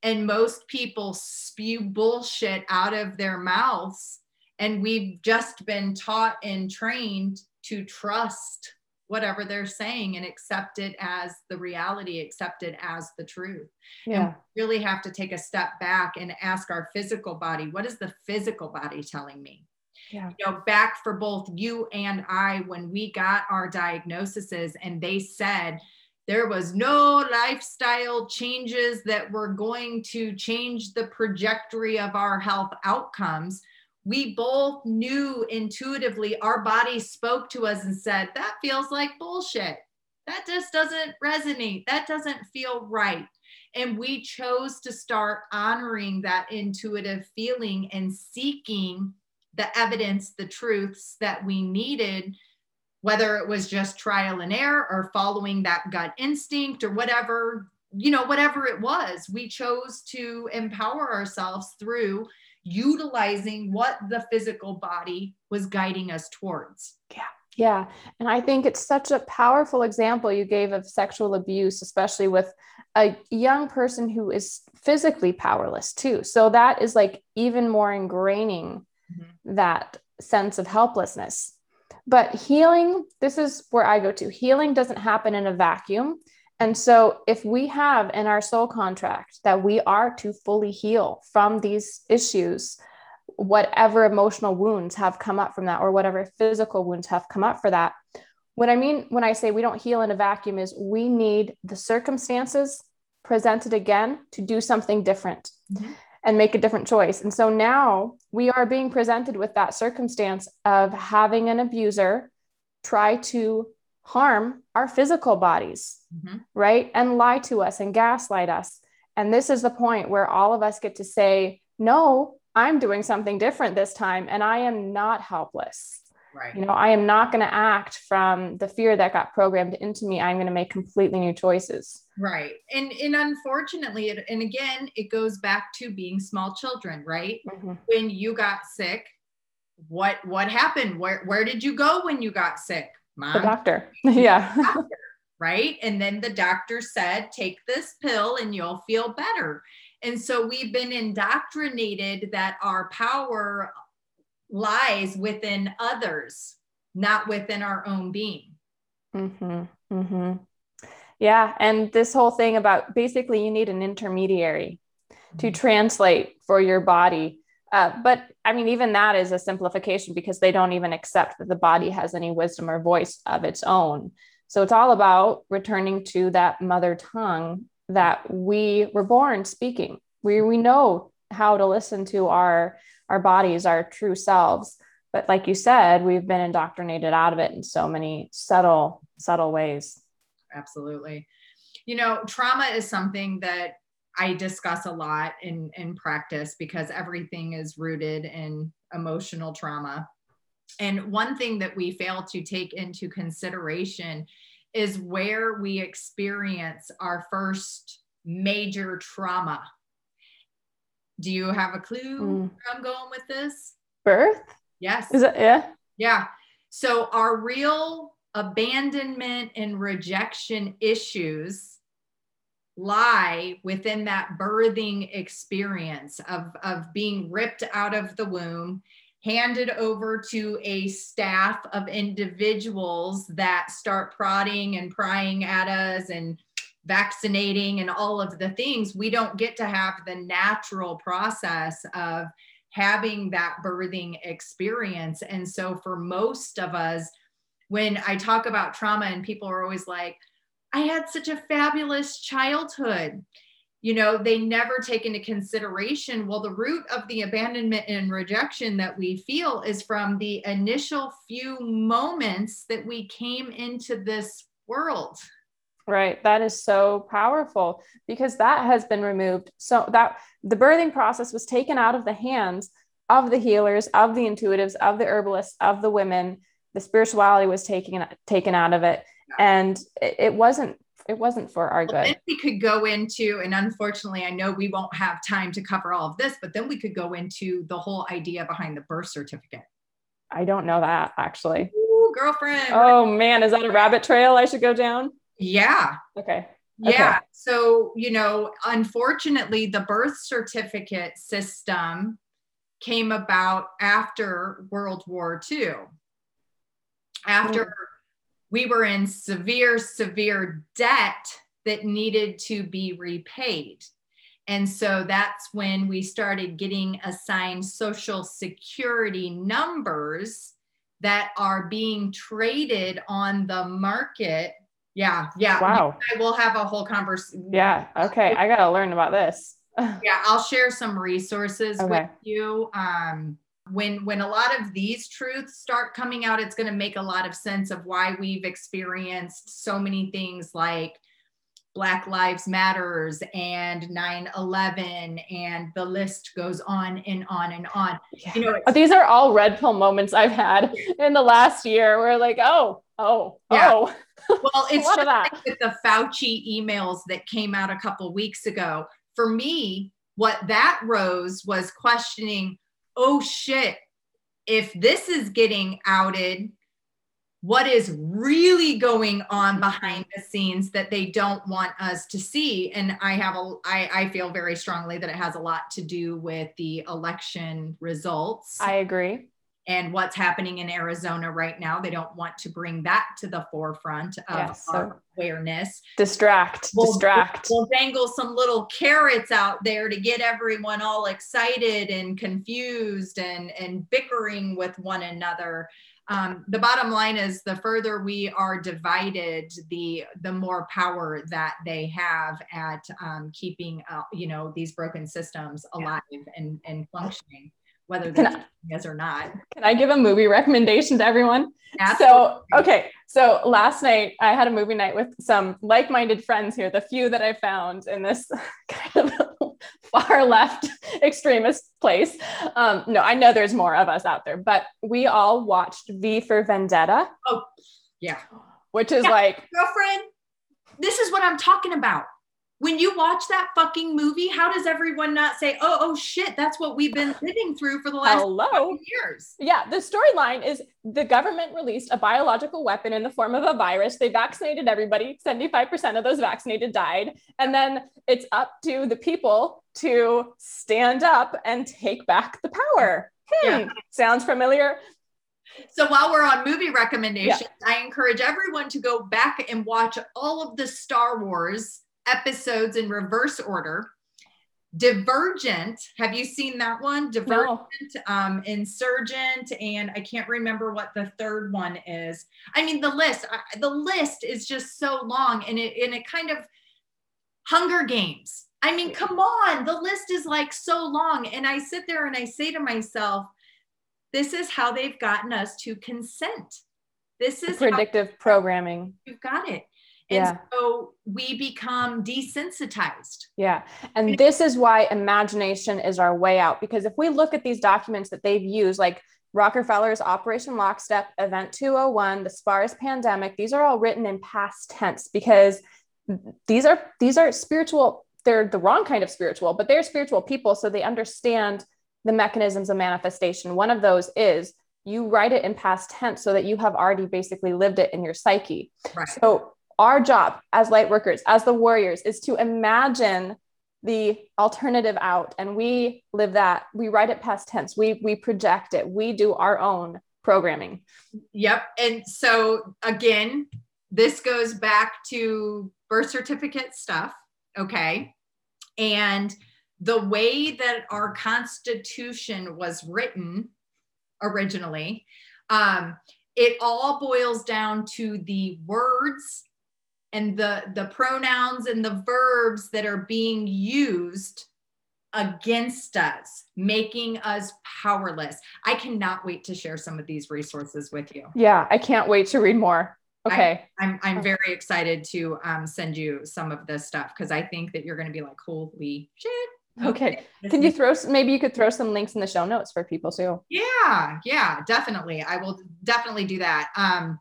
And most people spew bullshit out of their mouths and we've just been taught and trained to trust whatever they're saying and accept it as the reality, accept it as the truth. Yeah. And really have to take a step back and ask our physical body, what is the physical body telling me? Yeah. You know, back for both you and I, when we got our diagnoses and they said there was no lifestyle changes that were going to change the trajectory of our health outcomes we both knew intuitively our body spoke to us and said, That feels like bullshit. That just doesn't resonate. That doesn't feel right. And we chose to start honoring that intuitive feeling and seeking the evidence, the truths that we needed, whether it was just trial and error or following that gut instinct or whatever, you know, whatever it was. We chose to empower ourselves through utilizing what the physical body was guiding us towards. Yeah. Yeah. And I think it's such a powerful example you gave of sexual abuse, especially with a young person who is physically powerless too. So that is like even more ingraining mm-hmm. that sense of helplessness. But healing, this is where I go to. Healing doesn't happen in a vacuum. And so, if we have in our soul contract that we are to fully heal from these issues, whatever emotional wounds have come up from that, or whatever physical wounds have come up for that, what I mean when I say we don't heal in a vacuum is we need the circumstances presented again to do something different mm-hmm. And make a different choice. And so now we are being presented with that circumstance of having an abuser try to harm our physical bodies, mm-hmm. right? And lie to us and gaslight us. And this is the point where all of us get to say, no, I'm doing something different this time and I am not helpless. Right. You know, I am not going to act from the fear that got programmed into me. I'm going to make completely new choices. Right. And and unfortunately, it, and again, it goes back to being small children, right? Mm-hmm. When you got sick, what what happened? Where where did you go when you got sick? Mom, the doctor. yeah. Doctor, right. And then the doctor said, take this pill and you'll feel better. And so we've been indoctrinated that our power lies within others, not within our own being. Mm-hmm. Mm-hmm. Yeah. And this whole thing about basically you need an intermediary to mm-hmm. translate for your body uh, but I mean, even that is a simplification because they don't even accept that the body has any wisdom or voice of its own. So it's all about returning to that mother tongue that we were born speaking. We, we know how to listen to our, our bodies, our true selves. But like you said, we've been indoctrinated out of it in so many subtle, subtle ways. Absolutely. You know, trauma is something that I discuss a lot in, in practice because everything is rooted in emotional trauma. And one thing that we fail to take into consideration is where we experience our first major trauma. Do you have a clue mm. where I'm going with this? Birth? Yes. Is it? Yeah. Yeah. So, our real abandonment and rejection issues lie within that birthing experience of, of being ripped out of the womb, handed over to a staff of individuals that start prodding and prying at us and vaccinating and all of the things. We don't get to have the natural process of having that birthing experience. And so, for most of us, when I talk about trauma, and people are always like, I had such a fabulous childhood. you know they never take into consideration well the root of the abandonment and rejection that we feel is from the initial few moments that we came into this world right that is so powerful because that has been removed so that the birthing process was taken out of the hands of the healers of the intuitives of the herbalists of the women the spirituality was taken taken out of it and it, it wasn't it wasn't for our good. we could go into, and unfortunately, I know we won't have time to cover all of this, but then we could go into the whole idea behind the birth certificate. I don't know that actually. Ooh, girlfriend. Oh man, is that a rabbit trail I should go down? Yeah. Okay. Yeah. Okay. So, you know, unfortunately, the birth certificate system came about after World War II. After mm we were in severe, severe debt that needed to be repaid. And so that's when we started getting assigned Social Security numbers that are being traded on the market. Yeah, yeah. Wow. I will have a whole conversation. Yeah. Okay. I got to learn about this. yeah, I'll share some resources okay. with you. Um, when when a lot of these truths start coming out it's going to make a lot of sense of why we've experienced so many things like black lives matters and 9-11 and the list goes on and on and on yeah. you know these are all red pill moments i've had in the last year where like oh oh yeah. oh. Well it's just like with the fauci emails that came out a couple weeks ago. For me what that rose was questioning oh shit, if this is getting outed, what is really going on behind the scenes that they don't want us to see? And i have a I, I feel very strongly that it has a lot to do with the election results. I agree and what's happening in Arizona right now. They don't want to bring that to the forefront of yes, so awareness. Distract, we'll, distract. We'll dangle some little carrots out there to get everyone all excited and confused and, and bickering with one another. Um, the bottom line is the further we are divided, the the more power that they have at um, keeping uh, you know these broken systems alive yeah. and, and functioning whether that's yes or not. Can I give a movie recommendation to everyone? Absolutely. So, okay. So last night I had a movie night with some like-minded friends here, the few that I found in this kind of far left extremist place. Um, no, I know there's more of us out there, but we all watched V for Vendetta. Oh, yeah. Which is yeah, like girlfriend, this is what I'm talking about when you watch that fucking movie, how does everyone not say, "Oh, oh shit, that's what we've been living through for the last Hello. years"? Yeah, the storyline is the government released a biological weapon in the form of a virus. They vaccinated everybody. Seventy-five percent of those vaccinated died, and then it's up to the people to stand up and take back the power. Hmm, yeah. Sounds familiar? So while we're on movie recommendations, yeah. I encourage everyone to go back and watch all of the Star Wars episodes in reverse order. Divergent, have you seen that one? Divergent, no. um, Insurgent, and I can't remember what the third one is. I mean, the list, the list is just so long, and it and it kind of Hunger Games. I mean, come on, the list is like so long, and I sit there and I say to myself, this is how they've gotten us to consent. This is predictive programming. You've got it. And yeah. so we become desensitized. Yeah. And this is why imagination is our way out. Because if we look at these documents that they've used, like Rockefeller's Operation Lockstep, Event 201, the SPARS pandemic, these are all written in past tense because these are these are spiritual, they're the wrong kind of spiritual, but they're spiritual people. So they understand the mechanisms of manifestation. One of those is you write it in past tense so that you have already basically lived it in your psyche. Right. So our job as light workers, as the warriors, is to imagine the alternative out. And we live that. We write it past tense. We we project it. We do our own programming. Yep. And so again this goes back to birth certificate stuff. Okay. And the way that our constitution was written originally um, it all boils down to the words and the the pronouns and the verbs that are being used against us, making us powerless. I cannot wait to share some of these resources with you. Yeah, I can't wait to read more. Okay. I, am I'm, I'm very excited to um, send you some of this stuff because I think that you're going to be like, holy shit. Okay. Can you throw maybe you could throw some links in the show notes for people too? Yeah, yeah, definitely. I will definitely do that. Um,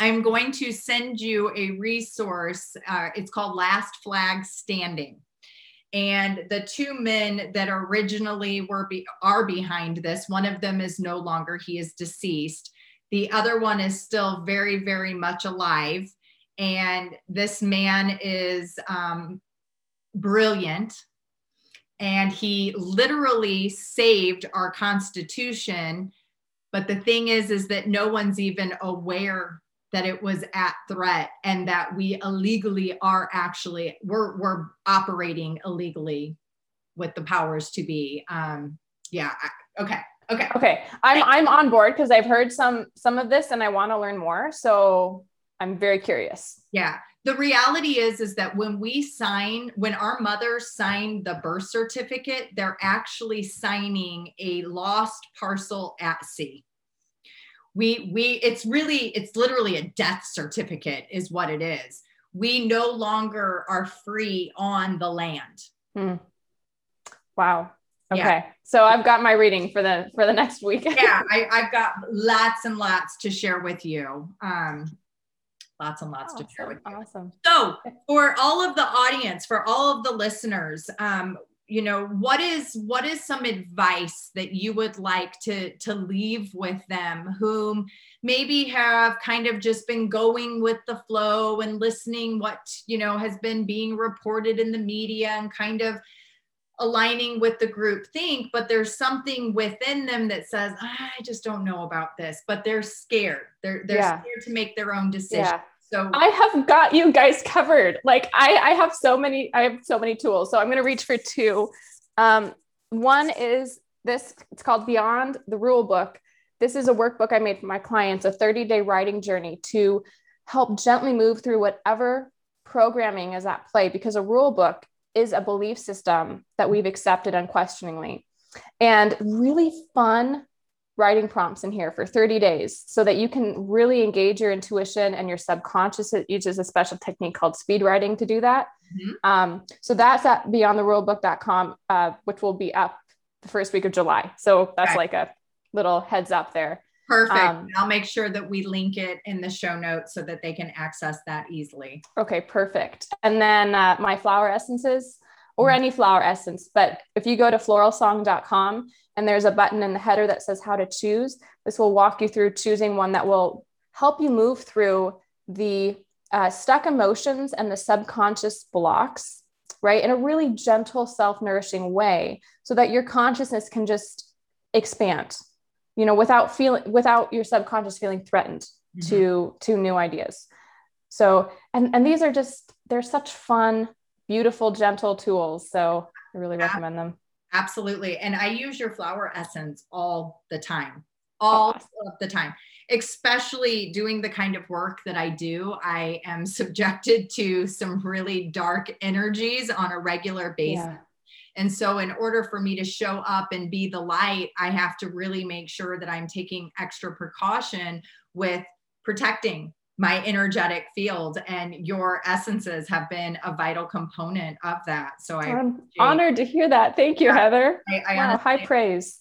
I'm going to send you a resource. Uh, it's called Last Flag Standing. And the two men that originally were be, are behind this, one of them is no longer, he is deceased. The other one is still very, very much alive. And this man is um, brilliant. And he literally saved our Constitution. But the thing is, is that no one's even aware that it was at threat and that we illegally are actually we're we're operating illegally with the powers to be um yeah okay okay. Okay i'm i'm on board because i've heard some some of this and i want to learn more so i'm very curious. Yeah the reality is is that when we sign when our mother signed the birth certificate they're actually signing a lost parcel at sea we we it's really it's literally a death certificate is what it is. We no longer are free on the land. Hmm. wow. Okay. Yeah. so i've got my reading for the for the next week. Yeah I, i've got lots and lots to share with you. Um lots and lots awesome. to share with you. Awesome. So for all of the audience for all of the listeners um you know what is what is some advice that you would like to to leave with them whom maybe have kind of just been going with the flow and listening what you know has been being reported in the media and kind of aligning with the group think but there's something within them that says i just don't know about this but they're scared they're they're yeah. scared to make their own decision yeah. So I have got you guys covered. Like I, I have so many, I have so many tools. So I'm going to reach for two. Um, one is this, it's called Beyond the Rule Book. This is a workbook I made for my clients, a 30 day writing journey to help gently move through whatever programming is at play because a rule book is a belief system that we've accepted unquestioningly and really fun writing prompts in here for 30 days so that you can really engage your intuition and your subconscious. It uses a special technique called speed writing to do that. Mm-hmm. Um, so that's at beyondtherulebook.com, uh, which will be up the first week of July. So that's okay. like a little heads up there. Perfect. Um, I'll make sure that we link it in the show notes so that they can access that easily. Okay, perfect. And then uh, my flower essences or mm-hmm. any flower essence. But if you go to floralsong.com and there's a button in the header that says how to choose. This will walk you through choosing one that will help you move through the uh, stuck emotions and the subconscious blocks, right, in a really gentle, self nourishing way so that your consciousness can just expand, you know, without feeling, without your subconscious feeling threatened mm-hmm. to, to new ideas. So, and, and these are just, they're such fun, beautiful, gentle tools. So I really recommend them. Absolutely. And I use your flower essence all the time, all of the time, especially doing the kind of work that I do. I am subjected to some really dark energies on a regular basis. Yeah. And so, in order for me to show up and be the light, I have to really make sure that I'm taking extra precaution with protecting my energetic field and your essences have been a vital component of that. So i'm honored to hear that. Thank you heather. I, I wow, high praise.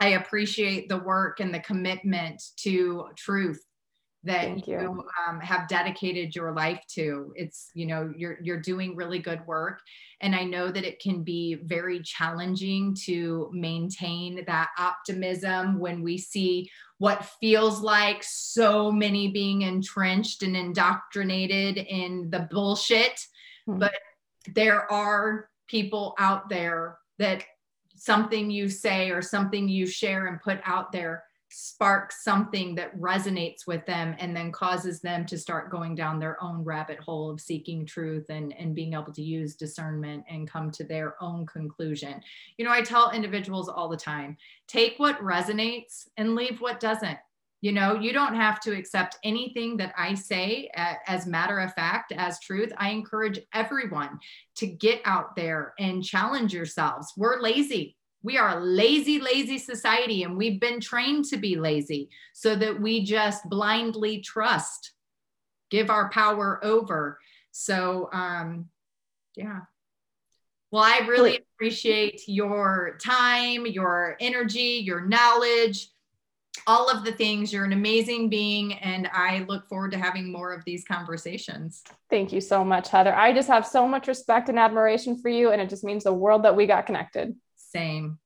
I appreciate the work and the commitment to truth that Thank you, you um, have dedicated your life to it's you know you're you're doing really good work and i know that it can be very challenging to maintain that optimism when we see what feels like so many being entrenched and indoctrinated in the bullshit mm-hmm. but there are people out there that something you say or something you share and put out there sparks something that resonates with them and then causes them to start going down their own rabbit hole of seeking truth and, and being able to use discernment and come to their own conclusion. You know, I tell individuals all the time take what resonates and leave what doesn't. You know, you don't have to accept anything that I say as matter of fact, as truth. I encourage everyone to get out there and challenge yourselves. We're lazy. We are a lazy, lazy society, and we've been trained to be lazy so that we just blindly trust, give our power over. So, um, yeah. Well, I really appreciate your time, your energy, your knowledge all of the things. You're an amazing being, and I look forward to having more of these conversations. Thank you so much, Heather. I just have so much respect and admiration for you, and it just means the world that we got connected. Same.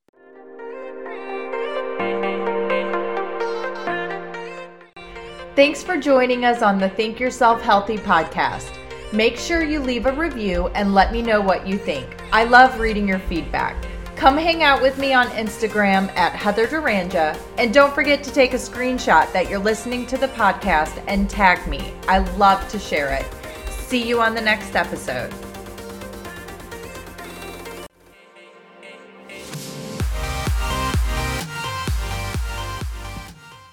Thanks for joining us on the Think Yourself Healthy podcast. Make sure you leave a review and let me know what you think. I love reading your feedback. Come hang out with me on Instagram at Heather Duranja. And don't forget to take a screenshot that you're listening to the podcast and tag me. I love to share it. See you on the next episode.